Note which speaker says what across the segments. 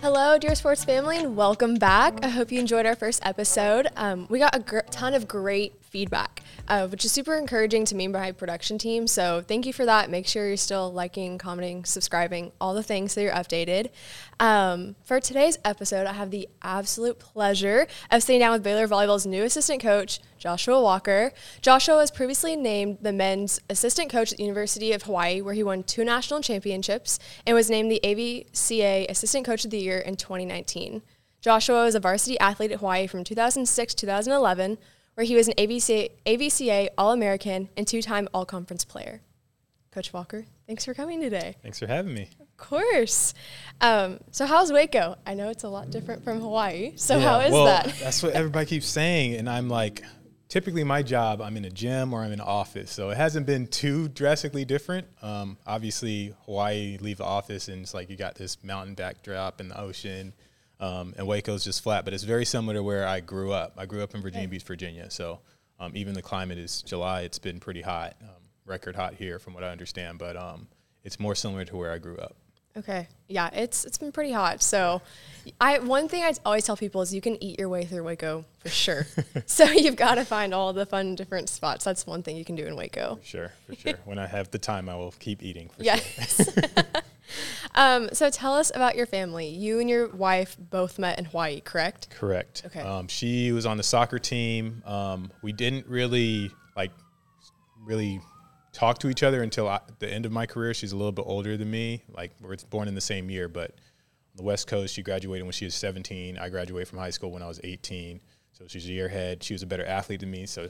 Speaker 1: Hello, dear sports family, and welcome back. I hope you enjoyed our first episode. Um, we got a gr- ton of great feedback, uh, which is super encouraging to me and my production team. So thank you for that. Make sure you're still liking, commenting, subscribing, all the things so you're updated. Um, for today's episode, I have the absolute pleasure of sitting down with Baylor Volleyball's new assistant coach, Joshua Walker. Joshua was previously named the men's assistant coach at the University of Hawaii, where he won two national championships and was named the AVCA Assistant Coach of the Year in 2019. Joshua was a varsity athlete at Hawaii from 2006 2011, where he was an AVCA, AVCA All American and two time All Conference player. Coach Walker, thanks for coming today.
Speaker 2: Thanks for having me.
Speaker 1: Of course. Um, so, how's Waco? I know it's a lot different from Hawaii. So,
Speaker 2: Yeah,
Speaker 1: how is
Speaker 2: well,
Speaker 1: that?
Speaker 2: that's what everybody keeps saying, and I'm like, typically my job, I'm in a gym or I'm in an office, so it hasn't been too drastically different. Um, obviously, Hawaii, leave the office, and it's like you got this mountain backdrop and the ocean, um, and Waco's just flat, but it's very similar to where I grew up. I grew up in Virginia Beach, Virginia, so um, even the climate is July. It's been pretty hot, um, record hot here, from what I understand, but um, it's more similar to where I grew up.
Speaker 1: Okay. Yeah, it's it's been pretty hot. So, I one thing I always tell people is you can eat your way through Waco for sure. so you've got to find all the fun different spots. That's one thing you can do in Waco.
Speaker 2: For sure, for sure. when I have the time, I will keep eating. For sure.
Speaker 1: Um, so tell us about your family. You and your wife both met in Hawaii, correct?
Speaker 2: Correct.
Speaker 1: Okay.
Speaker 2: Um, she was on the soccer team. Um, we didn't really like really talk to each other until I, the end of my career. She's a little bit older than me. Like we we're born in the same year, but on the West Coast, she graduated when she was 17. I graduated from high school when I was 18. So she's a year ahead. She was a better athlete than me. So,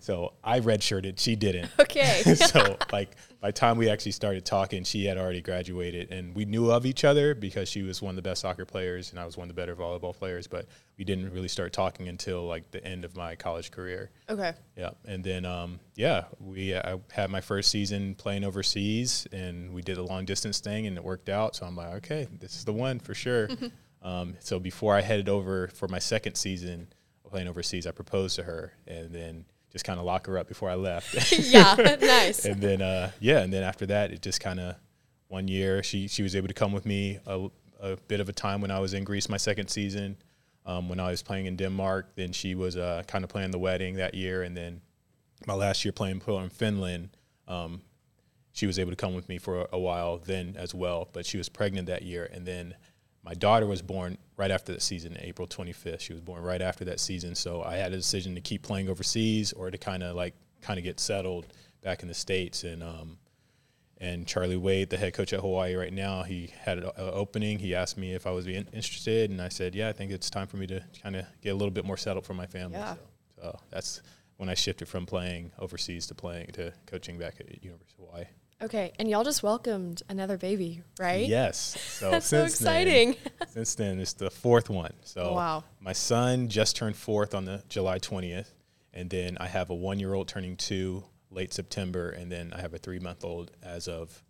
Speaker 2: so I redshirted. She didn't.
Speaker 1: Okay.
Speaker 2: so like by the time we actually started talking, she had already graduated, and we knew of each other because she was one of the best soccer players, and I was one of the better volleyball players. But we didn't really start talking until like the end of my college career.
Speaker 1: Okay.
Speaker 2: Yeah, and then um, yeah, we I had my first season playing overseas, and we did a long distance thing, and it worked out. So I'm like, okay, this is the one for sure. um, so before I headed over for my second season playing overseas, I proposed to her, and then just kind of lock her up before I left.
Speaker 1: yeah. Nice.
Speaker 2: and then uh, yeah, and then after that, it just kind of one year she she was able to come with me a, a bit of a time when I was in Greece my second season. Um, when I was playing in Denmark, then she was uh, kind of playing the wedding that year, and then my last year playing pro in Finland, um, she was able to come with me for a, a while then as well. But she was pregnant that year, and then my daughter was born right after that season, April 25th. She was born right after that season, so I had a decision to keep playing overseas or to kind of like kind of get settled back in the states. And um, and Charlie Wade, the head coach at Hawaii right now, he had an opening. He asked me if I was in- interested, and I said, yeah, I think it's time for me to kind of get a little bit more settled for my family.
Speaker 1: Yeah.
Speaker 2: So, so that's when I shifted from playing overseas to playing to coaching back at University of Hawaii.
Speaker 1: Okay. And y'all just welcomed another baby, right?
Speaker 2: Yes. So
Speaker 1: That's so
Speaker 2: since then-
Speaker 1: exciting.
Speaker 2: since then, it's the fourth one. So
Speaker 1: Wow.
Speaker 2: my son just turned fourth on the July 20th, and then I have a one-year-old turning two late September, and then I have a three-month-old as of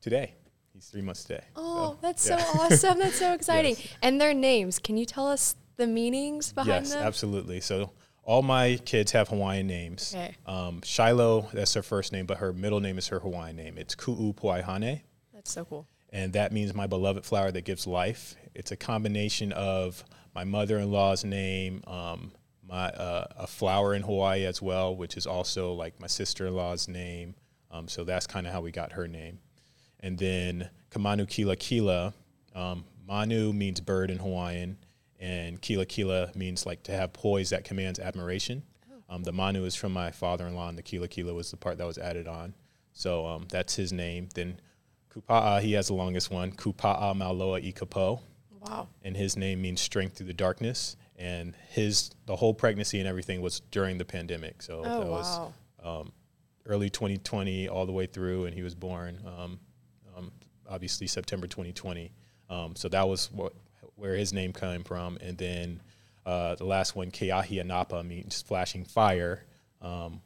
Speaker 2: today. He's three months today.
Speaker 1: Oh,
Speaker 2: So,
Speaker 1: that's
Speaker 2: yeah.
Speaker 1: so awesome. That's so exciting.
Speaker 2: Yes.
Speaker 1: And their names. Can you tell us the meanings behind
Speaker 2: yes,
Speaker 1: them?
Speaker 2: absolutely. So all my kids have Hawaiian names.
Speaker 1: Okay.
Speaker 2: Um, Shiloh, that's her first name, but her middle name is her Hawaiian name. It's Ku'u Puaihane.
Speaker 1: That's so cool.
Speaker 2: and that means my beloved flower that gives life. It's a combination of my mother-in-law's name, um, my uh, a flower in Hawaii as well, which is also like my sister-in-law's name. Um, so that's kind of how we got her name. And then Kamanu Kila Kila, um, Manu means bird in Hawaiian, and Kila Kila means like to have poise that commands admiration. Um, the Manu is from my father-in-law, and the Kila Kila was the part that was added on. So um, that's his name. Then Kupa'a, he has the longest one. Kupa'a Maloa Ikapo,
Speaker 1: Wow.
Speaker 2: and his name means strength through the darkness. And his the whole pregnancy and everything was during the pandemic. So
Speaker 1: Oh,
Speaker 2: that was um, early 2020 all the way through, and he was born um, um, obviously September 2020. Um, so that was what where his name came from. And then uh, the last one, Keahi Anapa, means flashing fire. Um,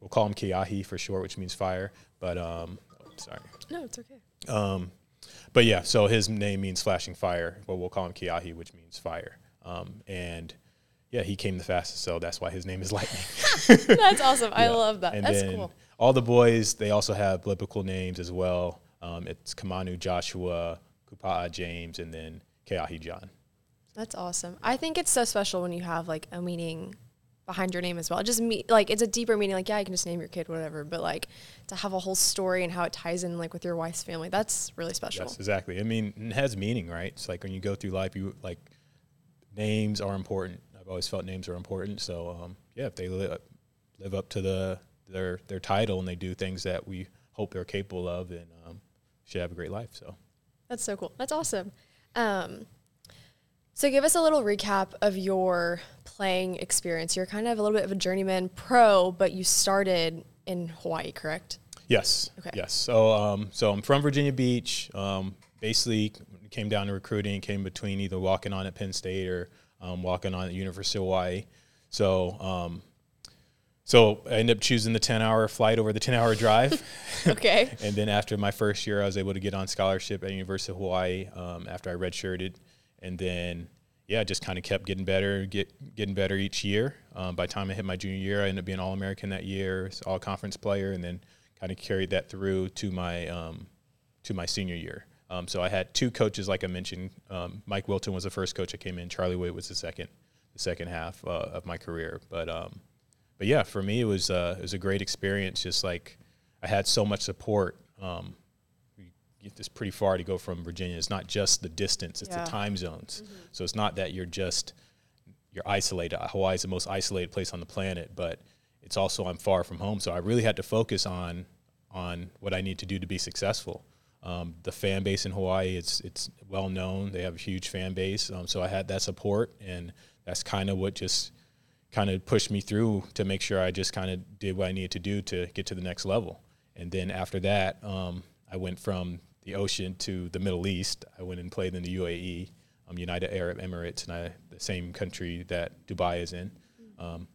Speaker 2: we'll call him Keahi for short, which means fire. But um, sorry.
Speaker 1: No, it's okay.
Speaker 2: Um, but yeah, so his name means flashing fire. Well, we'll call him Keahi, which means fire. Um, and yeah, he came the fastest, so that's why his name is Lightning.
Speaker 1: That's awesome. I love that.
Speaker 2: And
Speaker 1: That's cool.
Speaker 2: all the boys, they also have biblical names as well. Um, it's Kamanu Joshua, Kupa'a James, and then Keahi John.
Speaker 1: That's awesome. I think it's so special when you have like a meaning behind your name as well. Just me like it's a deeper meaning. Like yeah, you can just name your kid whatever, but like to have a whole story and how it ties in like with your wife's family. That's really special.
Speaker 2: Yes, exactly. I mean, it has meaning, right? It's like when you go through life, you like names are important. I've always felt names are important. So um, yeah, if they li- live up to the their their title and they do things that we hope they're capable of, then um, should have a great life. So
Speaker 1: That's so cool. That's awesome. Um, so give us a little recap of your playing experience. You're kind of a little bit of a journeyman pro, but you started in Hawaii, correct?
Speaker 2: Yes.
Speaker 1: Okay.
Speaker 2: Yes. So, um, so I'm from Virginia Beach. Um, basically, came down to recruiting, came between either walking on at Penn State or um, walking on at University of Hawaii. So, um, so I ended up choosing the 10 hour flight over the 10 hour drive.
Speaker 1: Okay.
Speaker 2: and then after my first year, I was able to get on scholarship at University of Hawaii um, after I redshirted, and then yeah, just kind of kept getting better, get getting better each year. Um, by the time I hit my junior year, I ended up being All American that year, All Conference player, and then kind of carried that through to my um, to my senior year. Um, so I had two coaches, like I mentioned. Um, Mike Wilton was the first coach that came in. Charlie Wade was the second, the second half uh, of my career. But um, but yeah, for me it was uh, it was a great experience. Just like I had so much support. Um, you get this pretty far to go from Virginia. It's not just the distance; it's
Speaker 1: Yeah.
Speaker 2: the time zones. So it's not that you're just you're isolated. Hawaii is the most isolated place on the planet, but it's also I'm far from home. So I really had to focus on on what I need to do to be successful. Um, the fan base in Hawaii, it's it's well known. They have a huge fan base. Um, so I had that support, and that's kind of what just kind of pushed me through to make sure I just kind of did what I needed to do to get to the next level. And then after that, um, I went from the ocean to the Middle East. I went and played in the UAE, um, United Arab Emirates, and I, the same country that Dubai is in. Um,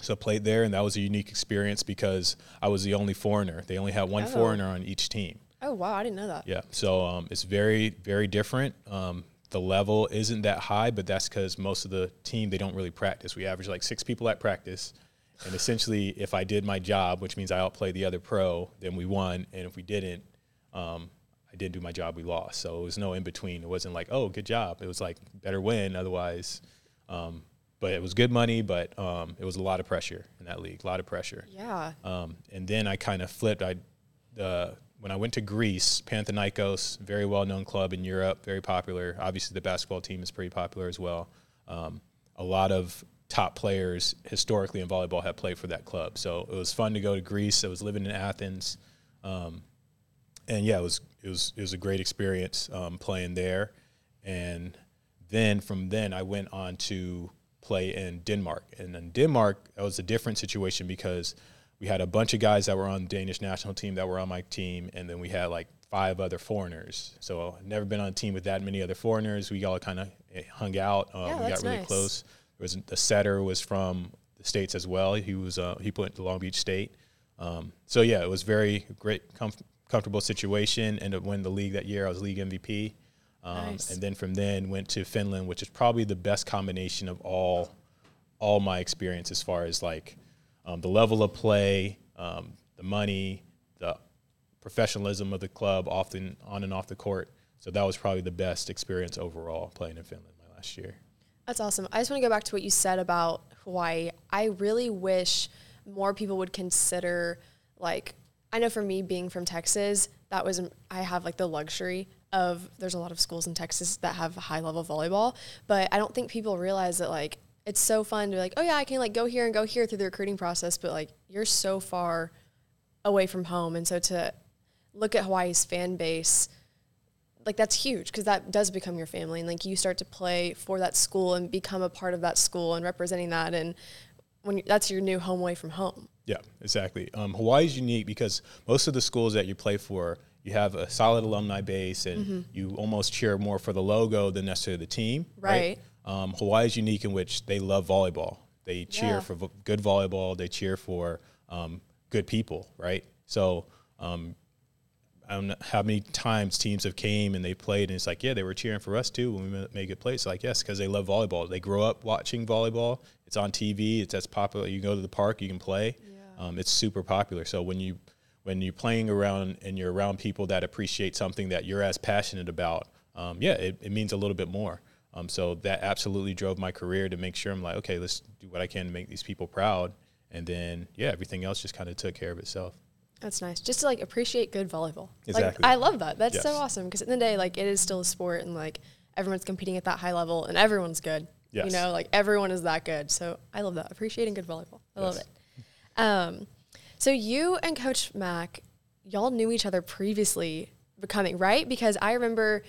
Speaker 2: so I played there, and that was a unique experience because I was the only foreigner. They only had one
Speaker 1: Oh.
Speaker 2: foreigner on each team.
Speaker 1: Oh wow, I didn't know that.
Speaker 2: Yeah, so um, it's very, very different. Um, the level isn't that high, but that's because most of the team they don't really practice. We average like six people at practice, and essentially, if I did my job, which means I outplayed the other pro, then we won, and if we didn't, um, I didn't do my job, we lost. So it was no in between. It wasn't like, oh, good job. It was like better win, otherwise. Um, but it was good money, but um, it was a lot of pressure in that league, a lot of pressure.
Speaker 1: Yeah.
Speaker 2: Um, and then I kind of flipped. I uh, when I went to Greece, Panathinaikos, very well known club in Europe, very popular. Obviously, the basketball team is pretty popular as well. Um, a lot of top players historically in volleyball have played for that club, so it was fun to go to Greece. I was living in Athens, um, and yeah, it was it was it was a great experience um, playing there. And then from then, I went on to play in Denmark. And in Denmark, that was a different situation because we had a bunch of guys that were on the Danish national team that were on my team, and then we had like five other foreigners. So I've never been on a team with that many other foreigners. We all kind of hung out. Uh,
Speaker 1: Yeah,
Speaker 2: we got really
Speaker 1: nice.
Speaker 2: close. There was the setter was from the states as well. He was uh, he went to Long Beach State. Um, so yeah, it was very great, comf- comfortable situation. Ended up winning the league that year. I was league MVP. Um,
Speaker 1: Nice.
Speaker 2: And then from then went to Finland, which is probably the best combination of all all my experience as far as like um, the level of play, um, the money, the professionalism of the club, often on and off the court. So that was probably the best experience overall playing in Finland my last year.
Speaker 1: That's awesome. I just want to go back to what you said about Hawaii. I really wish more people would consider like I know for me being from Texas, that was I have like the luxury of there's a lot of schools in Texas that have high level volleyball, but I don't think people realize that like it's so fun to be like, oh yeah, I can like go here and go here through the recruiting process, but like you're so far away from home, and so to look at Hawaii's fan base like that's huge because that does become your family. And like you start to play for that school and become a part of that school and representing that. And when you, that's your new home away from home.
Speaker 2: Yeah, exactly. Um, Hawaii is unique because most of the schools that you play for, you have a solid alumni base, and
Speaker 1: Mm-hmm.
Speaker 2: you almost cheer more for the logo than necessarily the team.
Speaker 1: Right.
Speaker 2: Um, Hawaii is unique in which they love volleyball. They cheer
Speaker 1: Yeah.
Speaker 2: for vo- good volleyball. They cheer for um, good people. Right. So um, I don't know how many times teams have came and they played and it's like, yeah, they were cheering for us too when we made good plays. Like, yes, because they love volleyball. They grow up watching volleyball. It's on TV. It's as popular. You go to the park, you can play. Yeah. Um, it's super popular. So when you when you're playing around and you're around people that appreciate something that you're as passionate about, um, yeah, it, it, means a little bit more. Um, so that absolutely drove my career to make sure I'm like, okay, let's do what I can to make these people proud. And then, yeah, everything else just kind of took care of itself.
Speaker 1: That's nice. Just to like appreciate good volleyball.
Speaker 2: Exactly.
Speaker 1: Like, I love that. That's yes. so awesome because at the end of the day, like it is still a sport and like everyone's competing at that high level and everyone's good. Yes. You know, like everyone is that good. So I love that. Appreciating good volleyball. I yes. love it. Um, so you and Coach Mack, y'all knew each other previously becoming, right? Because I remember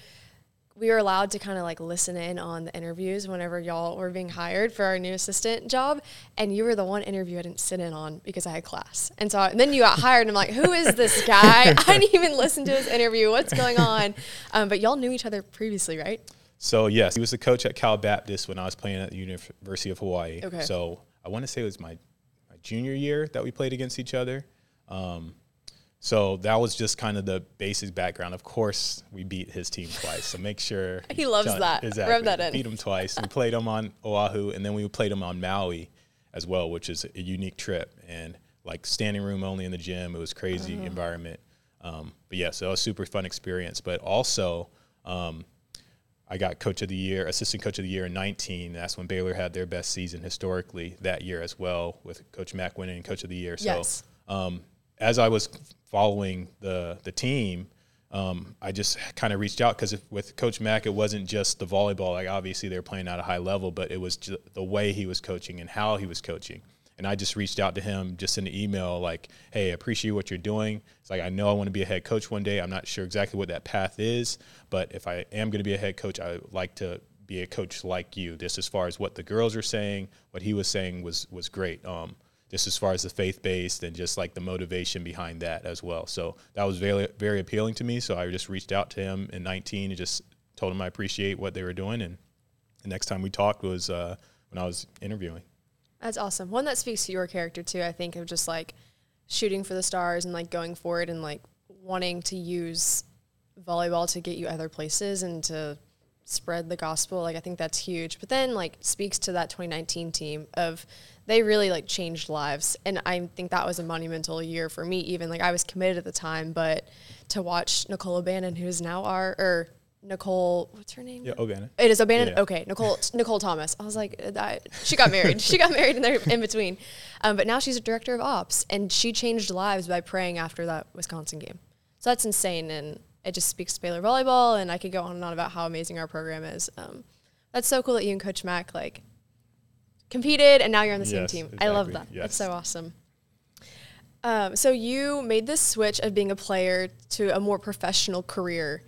Speaker 1: we were allowed to kind of like listen in on the interviews whenever y'all were being hired for our new assistant job. And you were the one interview I didn't sit in on because I had class. And so and then you got hired, and I'm like, who is this guy? I didn't even listen to his interview. What's going on? Um, but y'all knew each other previously, right?
Speaker 2: So, yes, he was the coach at Cal Baptist when I was playing at the University of Hawaii. Okay. So, I want to say it was my junior year that we played against each other. Um, so that was just kind of the basic background. Of course, we beat his team twice. So make sure
Speaker 1: he loves John, that.
Speaker 2: Exactly,
Speaker 1: Rub that in.
Speaker 2: Beat him twice. we played him on Oahu, and then we played him on Maui as well, which is a unique trip and like standing room only in the gym. It was crazy uh-huh. environment. Um, but yeah, so it was super fun experience. But also, um, I got coach of the year, assistant coach of the year in 19. That's when Baylor had their best season historically that year as well, with Coach Mack winning coach of the year. So, yes. um, as I was following the the team, um, I just kind of reached out because with Coach Mack, it wasn't just the volleyball. Like obviously they were playing at a high level, but it was the way he was coaching and how he was coaching. And I just reached out to him just in an email, like, "Hey, I appreciate what you're doing. It's like I know I want to be a head coach one day. I'm not sure exactly what that path is, but if I am going to be a head coach, I would like to be a coach like you. This, as far as what the girls are saying, what he was saying was was great. Um, just as far as the faith based and just like the motivation behind that as well. So that was very very appealing to me. So I just reached out to him in 19 and just told him I appreciate what they were doing. And the next time we talked was uh, when I was interviewing.
Speaker 1: That's awesome. One that speaks to your character too. I think of just like shooting for the stars and like going for it and like wanting to use volleyball to get you other places and to spread the gospel. Like I think that's huge. But then like speaks to that 2019 team of they really like changed lives and I think that was a monumental year for me even like I was committed at the time but to watch Nicole O'Bannon who is now our or Nicole what's her name?
Speaker 2: Yeah, O'Bannon.
Speaker 1: It is O'Bannon. Yeah. Okay, Nicole Nicole Thomas. I was like, I, she got married. she got married in there in between, um, but now she's a director of ops, and she changed lives by praying after that Wisconsin game. So that's insane, and it just speaks to Baylor volleyball, and I could go on and on about how amazing our program is. Um, that's so cool that you and Coach Mack like competed, and now you're on the yes, same team. Exactly. I love that. Yes. That's so awesome. Um, so you made this switch of being a player to a more professional career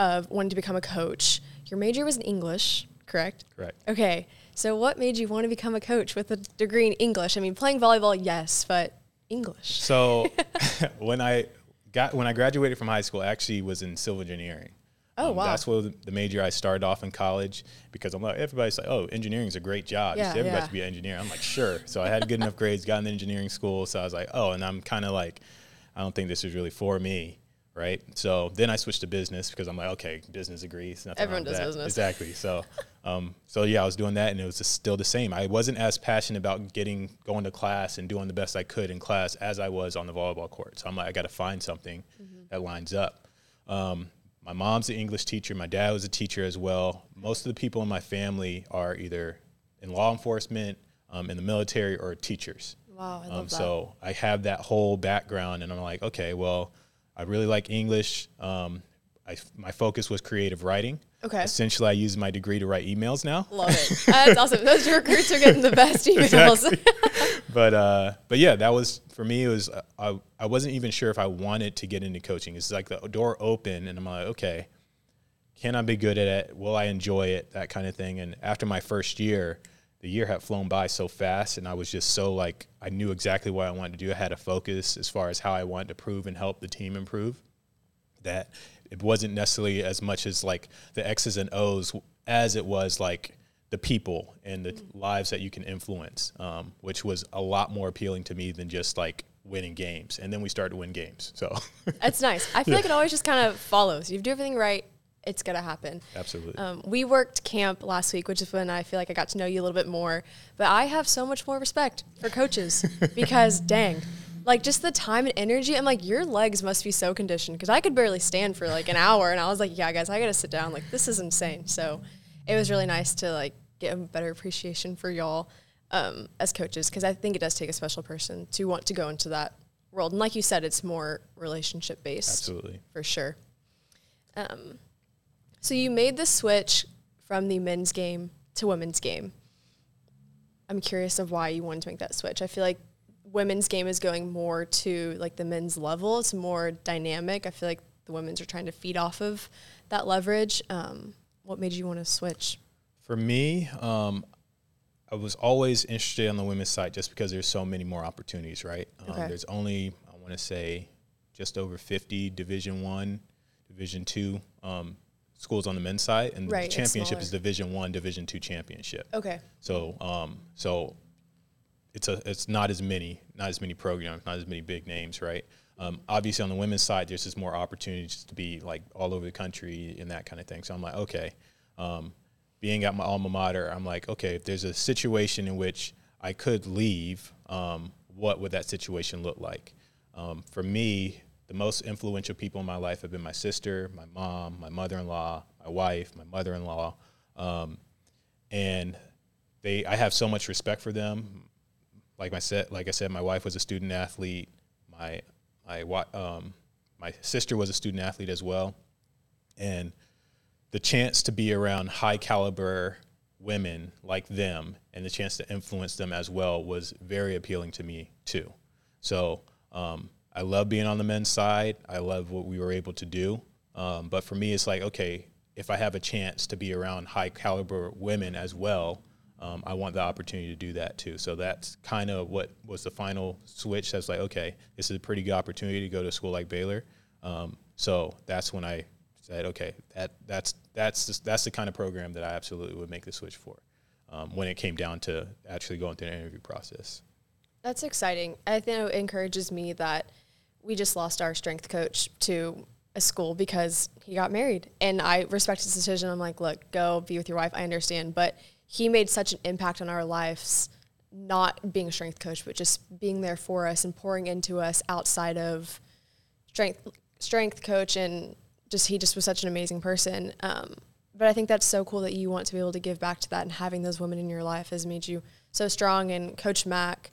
Speaker 1: of wanting to become a coach. Your major was in English, correct?
Speaker 2: Correct.
Speaker 1: Okay. So what made you want to become a coach with a degree in English? I mean, playing volleyball, yes, but English.
Speaker 2: So when I got when I graduated from high school, I actually was in civil engineering.
Speaker 1: Oh um, wow!
Speaker 2: That's what the major I started off in college because I'm like everybody's like, oh, engineering is a great job. Yeah, everybody yeah. should be an engineer. I'm like, sure. So I had good enough grades, got in engineering school. So I was like, oh, and I'm kind of like, I don't think this is really for me, right? So then I switched to business because I'm like, okay, business degrees.
Speaker 1: Everyone does
Speaker 2: that.
Speaker 1: business.
Speaker 2: Exactly. So, um, so yeah, I was doing that, and it was still the same. I wasn't as passionate about getting going to class and doing the best I could in class as I was on the volleyball court. So I'm like, I got to find something mm-hmm. that lines up. Um, my mom's an English teacher. My dad was a teacher as well. Most of the people in my family are either in law enforcement, um, in the military, or teachers.
Speaker 1: Wow, I love um, that.
Speaker 2: So I have that whole background, and I'm like, okay, well, I really like English. Um, I, my focus was creative writing.
Speaker 1: Okay.
Speaker 2: Essentially, I use my degree to write emails now.
Speaker 1: Love it. That's awesome. Those recruits are getting the best emails.
Speaker 2: but uh, but yeah, that was for me. It was uh, I I wasn't even sure if I wanted to get into coaching. It's like the door open, and I'm like, okay, can I be good at it? Will I enjoy it? That kind of thing. And after my first year, the year had flown by so fast, and I was just so like I knew exactly what I wanted to do. I had a focus as far as how I wanted to prove and help the team improve. That it wasn't necessarily as much as like the X's and O's as it was like the people and the mm-hmm. lives that you can influence, um, which was a lot more appealing to me than just like winning games, and then we started to win games. So
Speaker 1: That's nice. I feel like it always just kind of follows. You do everything right, it's gonna happen.
Speaker 2: absolutely,
Speaker 1: Um, we worked camp last week, which is when I feel like I got to know you a little bit more. But I have so much more respect for coaches because, dang, like just the time and energy. I'm like, your legs must be so conditioned because I could barely stand for like an hour, and I was like, yeah, guys, I gotta sit down. Like this is insane. So it was really nice to like get a better appreciation for y'all um, as coaches because I think it does take a special person to want to go into that world. And like you said, it's more relationship based
Speaker 2: absolutely.
Speaker 1: for sure. Um, so you made the switch from the men's game to women's game. I'm curious of why you wanted to make that switch. I feel like women's game is going more to like the men's level. It's more dynamic. I feel like the women's are trying to feed off of that leverage. Um, what made you want to switch?
Speaker 2: For me, um, I was always interested on the women's side just because there's so many more opportunities, right? Um,
Speaker 1: Okay.
Speaker 2: There's only I want to say just over 50 Division One, Division Two um, schools on the men's side, and
Speaker 1: Right,
Speaker 2: the championship is Division One, Division Two championship.
Speaker 1: Okay.
Speaker 2: So, um, so it's a it's not as many not as many programs, not as many big names, right? Um, obviously, on the women's side, there's just more opportunities to be like all over the country and that kind of thing. So I'm like, okay, um, being at my alma mater, I'm like, okay, if there's a situation in which I could leave, um, what would that situation look like? Um, for me, the most influential people in my life have been my sister, my mom, my mother-in-law, my wife, my mother-in-law. Um, and they I have so much respect for them. Like I said, like I said, my wife was a student athlete. My my um, my sister was a student athlete as well, and the chance to be around high caliber women like them and the chance to influence them as well was very appealing to me too. So um, I love being on the men's side. I love what we were able to do. Um, but for me, it's like, okay, if I have a chance to be around high caliber women as well, um, I want the opportunity to do that too. So that's kind of what was the final switch. That's like, okay, this is a pretty good opportunity to go to a school like Baylor. Um, so that's when I said, okay, that that's that's just, that's the kind of program that I absolutely would make the switch for. Um, when it came down to actually going through an interview process.
Speaker 1: That's exciting. I think it encourages me that we just lost our strength coach to a school because he got married. And I respect his decision. I'm like, look, go be with your wife. I understand. But he made such an impact on our lives, not being a strength coach, but just being there for us and pouring into us outside of strength strength coach and just he just was such an amazing person. Um, but I think that's so cool that you want to be able to give back to that and having those women in your life has made you so strong. And Coach Mack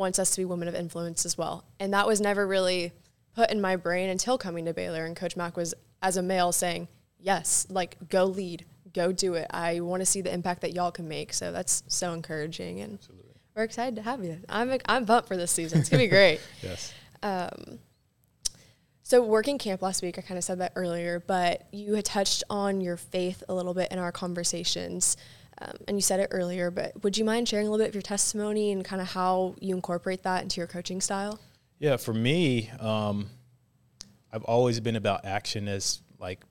Speaker 1: wants us to be women of influence as well. And that was never really put in my brain until coming to Baylor. And Coach Mack was, as a male, saying, yes, like go lead, go do it. I want to see the impact that y'all can make. So that's so encouraging. And
Speaker 2: Absolutely.
Speaker 1: we're excited to have you. I'm, I'm pumped for this season. It's going to be great.
Speaker 2: Yes.
Speaker 1: Um, so working camp last week, I kind of said that earlier, but you had touched on your faith a little bit in our conversations, um, and you said it earlier. But would you mind sharing a little bit of your testimony and kind of how you incorporate that into your coaching style?
Speaker 2: Yeah, for me, um, I've always been about action as like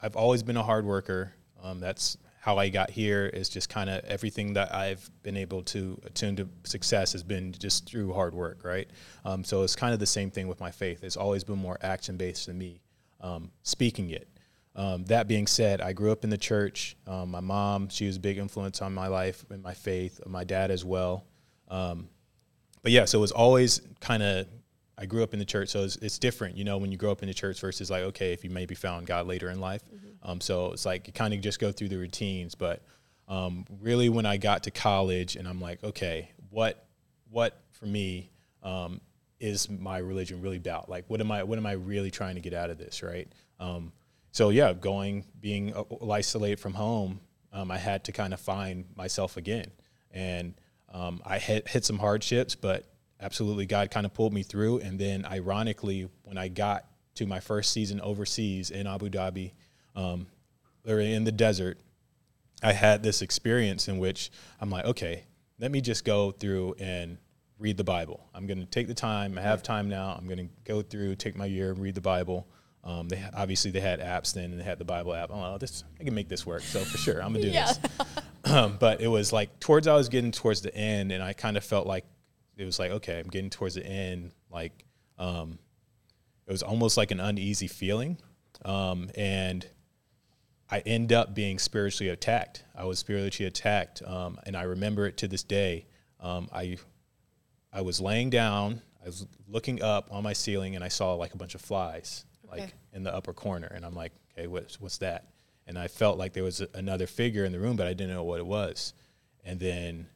Speaker 2: I've always been a hard worker. Um, that's how I got here is just kind of everything that I've been able to attune to success has been just through hard work, right? Um, so it's kind of the same thing with my faith. It's always been more action based than me um, speaking it. Um, that being said, I grew up in the church. Um, my mom, she was a big influence on my life and my faith. My dad as well. Um, but yeah, so it was always kind of I grew up in the church, so it's, it's different, you know, when you grow up in the church versus like okay, if you maybe found God later in life. Um, so it's like you kind of just go through the routines. But um, really, when I got to college, and I'm like, okay, what what for me um, is my religion really about? Like, what am I what am I really trying to get out of this, right? So yeah, going being uh, isolated from home, um, I had to kind of find myself again, and um, I hit, hit some hardships, but absolutely God kind of pulled me through. And then, ironically, when I got to my first season overseas in Abu Dhabi, um, or in the desert, I had this experience in which I'm like, okay, let me just go through and read the Bible. I'm going to take the time. I have time now. I'm going to go through, take my year, and read the Bible. Um, they obviously they had apps then, and they had the Bible app. Oh, this I can make this work. So for sure, I'm gonna do
Speaker 1: Yeah.
Speaker 2: this. um, but it was like towards I was getting towards the end, and I kind of felt like it was like okay, I'm getting towards the end. Like, um, it was almost like an uneasy feeling. Um, and I end up being spiritually attacked. I was spiritually attacked. Um, and I remember it to this day. Um, I, I was laying down, I was looking up on my ceiling and I saw like a bunch of flies Like in the upper corner. And I'm like, okay, what's, what's that? And I felt like there was a, another figure in the room, but I didn't know what it was. And then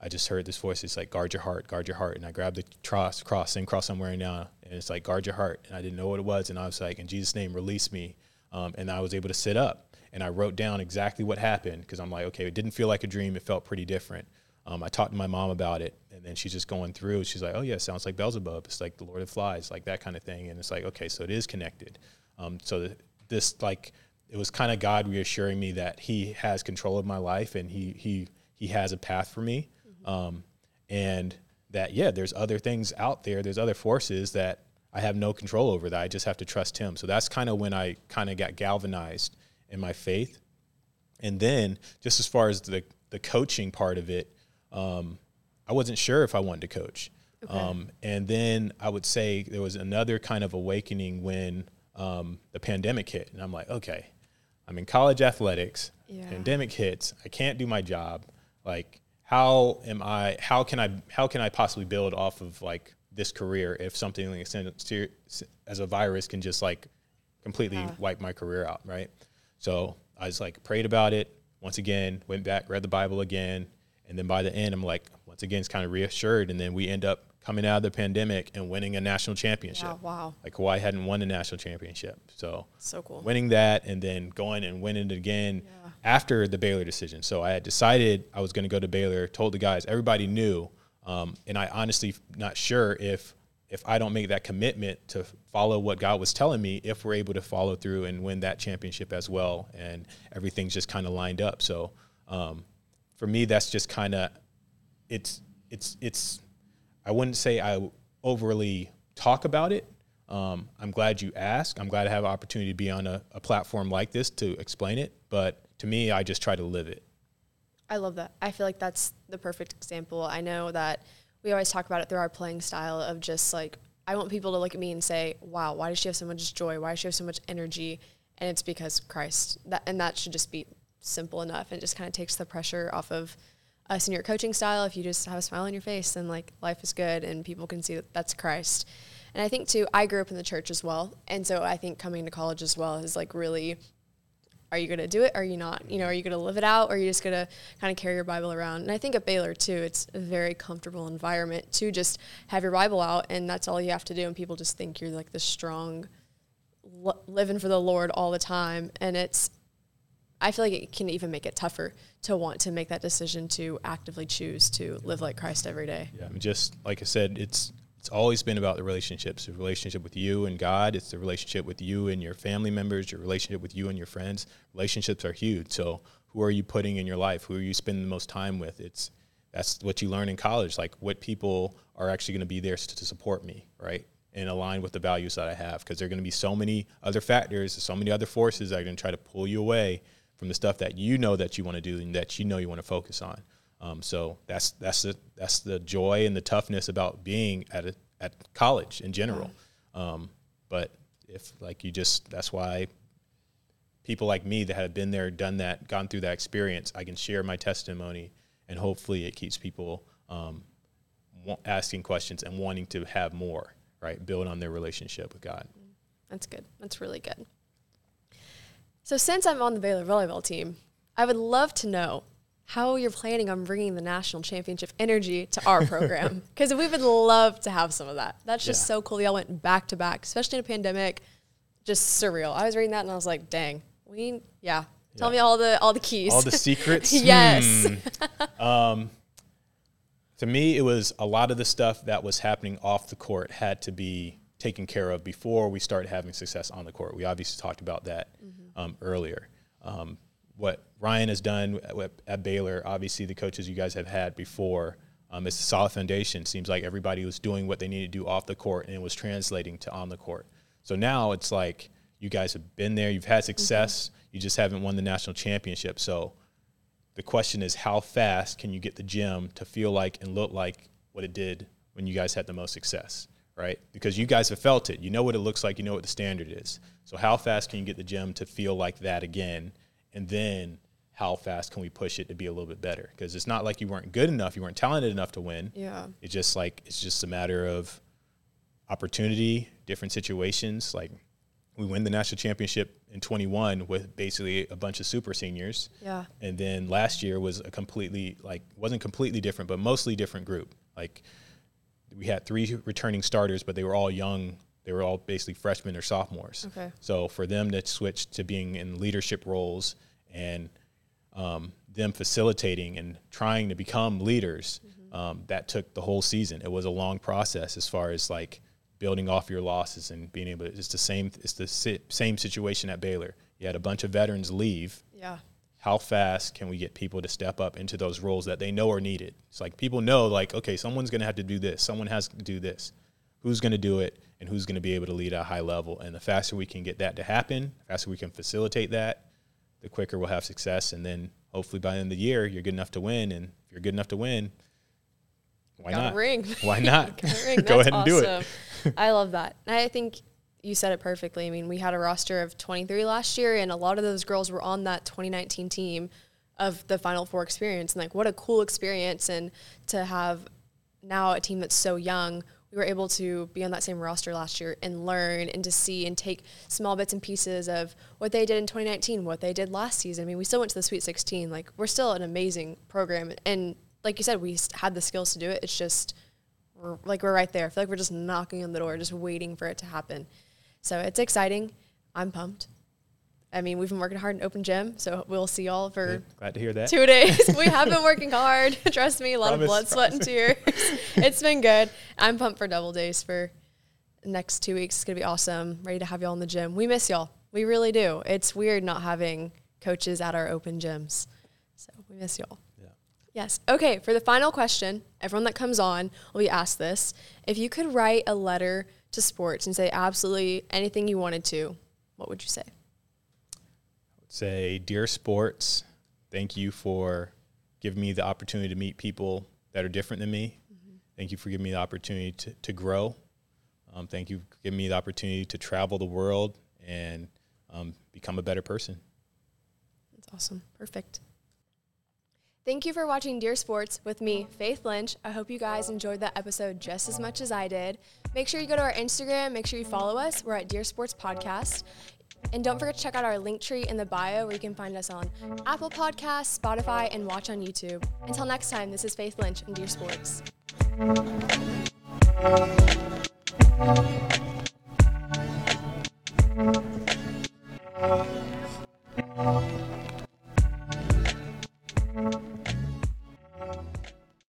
Speaker 2: I just heard this voice. It's like, guard your heart, guard your heart. And I grabbed the cross, cross, same cross I'm wearing now. And it's like, guard your heart. And I didn't know what it was. And I was like, in Jesus' name, release me. Um, and I was able to sit up. And I wrote down exactly what happened because I'm like, okay, it didn't feel like a dream. It felt pretty different. Um, I talked to my mom about it. And then she's just going through. She's like, oh, yeah, sounds like Beelzebub. It's like the Lord of Flies, like that kind of thing. And it's like, okay, so it is connected. Um, so th- this, like, it was kind of God reassuring me that He has control of my life and He He He has a path for me, um, and that yeah, there's other things out there, there's other forces that I have no control over that I just have to trust Him. So that's kind of when I kind of got galvanized in my faith, and then just as far as the the coaching part of it, um, I wasn't sure if I wanted to coach.
Speaker 1: Okay.
Speaker 2: Um, and then I would say there was another kind of awakening when um, the pandemic hit, and I'm like, okay, I'm in college athletics.
Speaker 1: Yeah.
Speaker 2: Pandemic hits. I can't do my job. Like, how am I? How can I? How can I possibly build off of like this career if something like as a virus can just like completely
Speaker 1: Yeah.
Speaker 2: wipe my career out, right? So I was like prayed about it once again, went back, read the Bible again, and then by the end, I'm like once again, it's kind of reassured, and then we end up coming out of the pandemic and winning a national championship.
Speaker 1: Wow, wow.
Speaker 2: Like Hawaii hadn't won a national championship, so
Speaker 1: So cool.
Speaker 2: winning that and then going and winning it again
Speaker 1: Yeah.
Speaker 2: after the Baylor decision. So I had decided I was going to go to Baylor. Told the guys, everybody knew, um, and I honestly not sure if if I don't make that commitment to follow what God was telling me, if we're able to follow through and win that championship as well, and everything's just kind of lined up. So um, for me, that's just kind of it's it's it's I wouldn't say I overly talk about it. Um, I'm glad you asked. I'm glad I have an opportunity to be on a, a platform like this to explain it. But to me, I just try to live it.
Speaker 1: I love that. I feel like that's the perfect example. I know that we always talk about it through our playing style of just like I want people to look at me and say, "Wow, why does she have so much joy? Why does she have so much energy?" And it's because Christ. That and that should just be simple enough. It just kind of takes the pressure off of us and your coaching style. If you just have a smile on your face, then like life is good and people can see that that's Christ. And I think too, I grew up in the church as well, and so I think coming to college as well is like really are you going to do it? Are you not? You know, are you going to live it out? Or are you just going to kind of carry your Bible around? And I think at Baylor too, it's a very comfortable environment to just have your Bible out and that's all you have to do. And people just think you're like the strong, living for the Lord all the time. And it's, I feel like it can even make it tougher to want to make that decision to actively choose to live like Christ every day.
Speaker 2: Yeah, I mean, just like I said, it's it's always been about the relationships. The relationship with you and God. It's the relationship with you and your family members. Your relationship with you and your friends. Relationships are huge. So, who are you putting in your life? Who are you spending the most time with? It's that's what you learn in college. Like what people are actually going to be there to, to support me, right? And align with the values that I have, because there are going to be so many other factors, so many other forces that are going to try to pull you away from the stuff that you know that you want to do and that you know you want to focus on. Um, so that's that's the that's the joy and the toughness about being at a, at college in general. Um, but if like you just that's why people like me that have been there, done that, gone through that experience, I can share my testimony, and hopefully it keeps people um, asking questions and wanting to have more, right? Build on their relationship with God.
Speaker 1: That's good. That's really good. So, since I'm on the Baylor volleyball team, I would love to know how you're planning on bringing the national championship energy to our program because we would love to have some of that. That's just
Speaker 2: Yeah.
Speaker 1: so cool. Y'all went back to back, especially in a pandemic. Just surreal. I was reading that and I was like, "Dang, we yeah." Tell
Speaker 2: Yeah.
Speaker 1: me all the all the keys.
Speaker 2: All the secrets.
Speaker 1: yes.
Speaker 2: Hmm. Um, to me, it was a lot of the stuff that was happening off the court had to be taken care of before we started having success on the court. We obviously talked about that um, earlier. Um, what Ryan has done at, at Baylor, obviously the coaches you guys have had before, um, it's a solid foundation. Seems like everybody was doing what they needed to do off the court and it was translating to on the court. So now it's like you guys have been there, you've had success, you just haven't won the national championship. So the question is how fast can you get the gym to feel like and look like what it did when you guys had the most success right? Because you guys have felt it. You know what it looks like. You know what the standard is. So how fast can you get the gym to feel like that again? And then how fast can we push it to be a little bit better? Because it's not like you weren't good enough, you weren't talented enough to win.
Speaker 1: Yeah.
Speaker 2: It's just like it's just a matter of opportunity, different situations. Like we win the national championship in 21 with basically a bunch of super seniors.
Speaker 1: Yeah.
Speaker 2: And then last year was a completely like wasn't completely different, but mostly different group. Like we had three returning starters, but they were all young. They were all basically freshmen or sophomores.
Speaker 1: Okay.
Speaker 2: So for them to switch to being in leadership roles and um, them facilitating and trying to become leaders, um, that took the whole season. It was a long process as far as like building off your losses and being able to. It's the same. It's the si- same situation at Baylor. You had a bunch of veterans leave.
Speaker 1: Yeah.
Speaker 2: How fast can we get people to step up into those roles that they know are needed? It's like people know, like, okay, someone's going to have to do this. Someone has to do this. Who's going to do it, and who's going to be able to lead at a high level? And the faster we can get that to happen, the faster we can facilitate that, the quicker we'll have success. And then hopefully by the end of the year, you're good enough to win. And if you're good enough to win, why
Speaker 1: Got a
Speaker 2: not?
Speaker 1: ring.
Speaker 2: Why not?
Speaker 1: Got a ring.
Speaker 2: Go ahead and do it.
Speaker 1: I love that. I think you said it perfectly. I mean, we had a roster of 23 last year, and a lot of those girls were on that 2019 team of the Final Four experience. And like, what a cool experience! And to have now a team that's so young, we were able to be on that same roster last year and learn and to see and take small bits and pieces of what they did in 2019, what they did last season. I mean, we still went to the Sweet 16. Like, we're still an amazing program. And like you said, we had the skills to do it. It's just, like, we're right there. I feel like we're just knocking on the door, just waiting for it to happen. So it's exciting. I'm pumped. I mean, we've been working hard in open gym, so we'll see y'all for
Speaker 2: Good. Glad to hear that.
Speaker 1: two days. we have been working hard. Trust me, a lot
Speaker 2: Promise,
Speaker 1: of blood, sweat, and tears. it's been good. I'm pumped for double days for the next two weeks. It's gonna be awesome. Ready to have y'all in the gym. We miss y'all. We really do. It's weird not having coaches at our open gyms. So we miss y'all.
Speaker 2: Yeah.
Speaker 1: Yes. Okay, for the final question, everyone that comes on will be asked this. If you could write a letter to sports and say absolutely anything you wanted to, what would you say?
Speaker 2: I would say, Dear Sports, thank you for giving me the opportunity to meet people that are different than me. Thank you for giving me the opportunity to, to grow. Um, thank you for giving me the opportunity to travel the world and um, become a better person.
Speaker 1: That's awesome. Perfect. Thank you for watching Dear Sports with me, Faith Lynch. I hope you guys enjoyed that episode just as much as I did. Make sure you go to our Instagram, make sure you follow us. We're at Dear Sports Podcast. And don't forget to check out our link tree in the bio where you can find us on Apple Podcasts, Spotify, and watch on YouTube. Until next time, this is Faith Lynch and Dear Sports.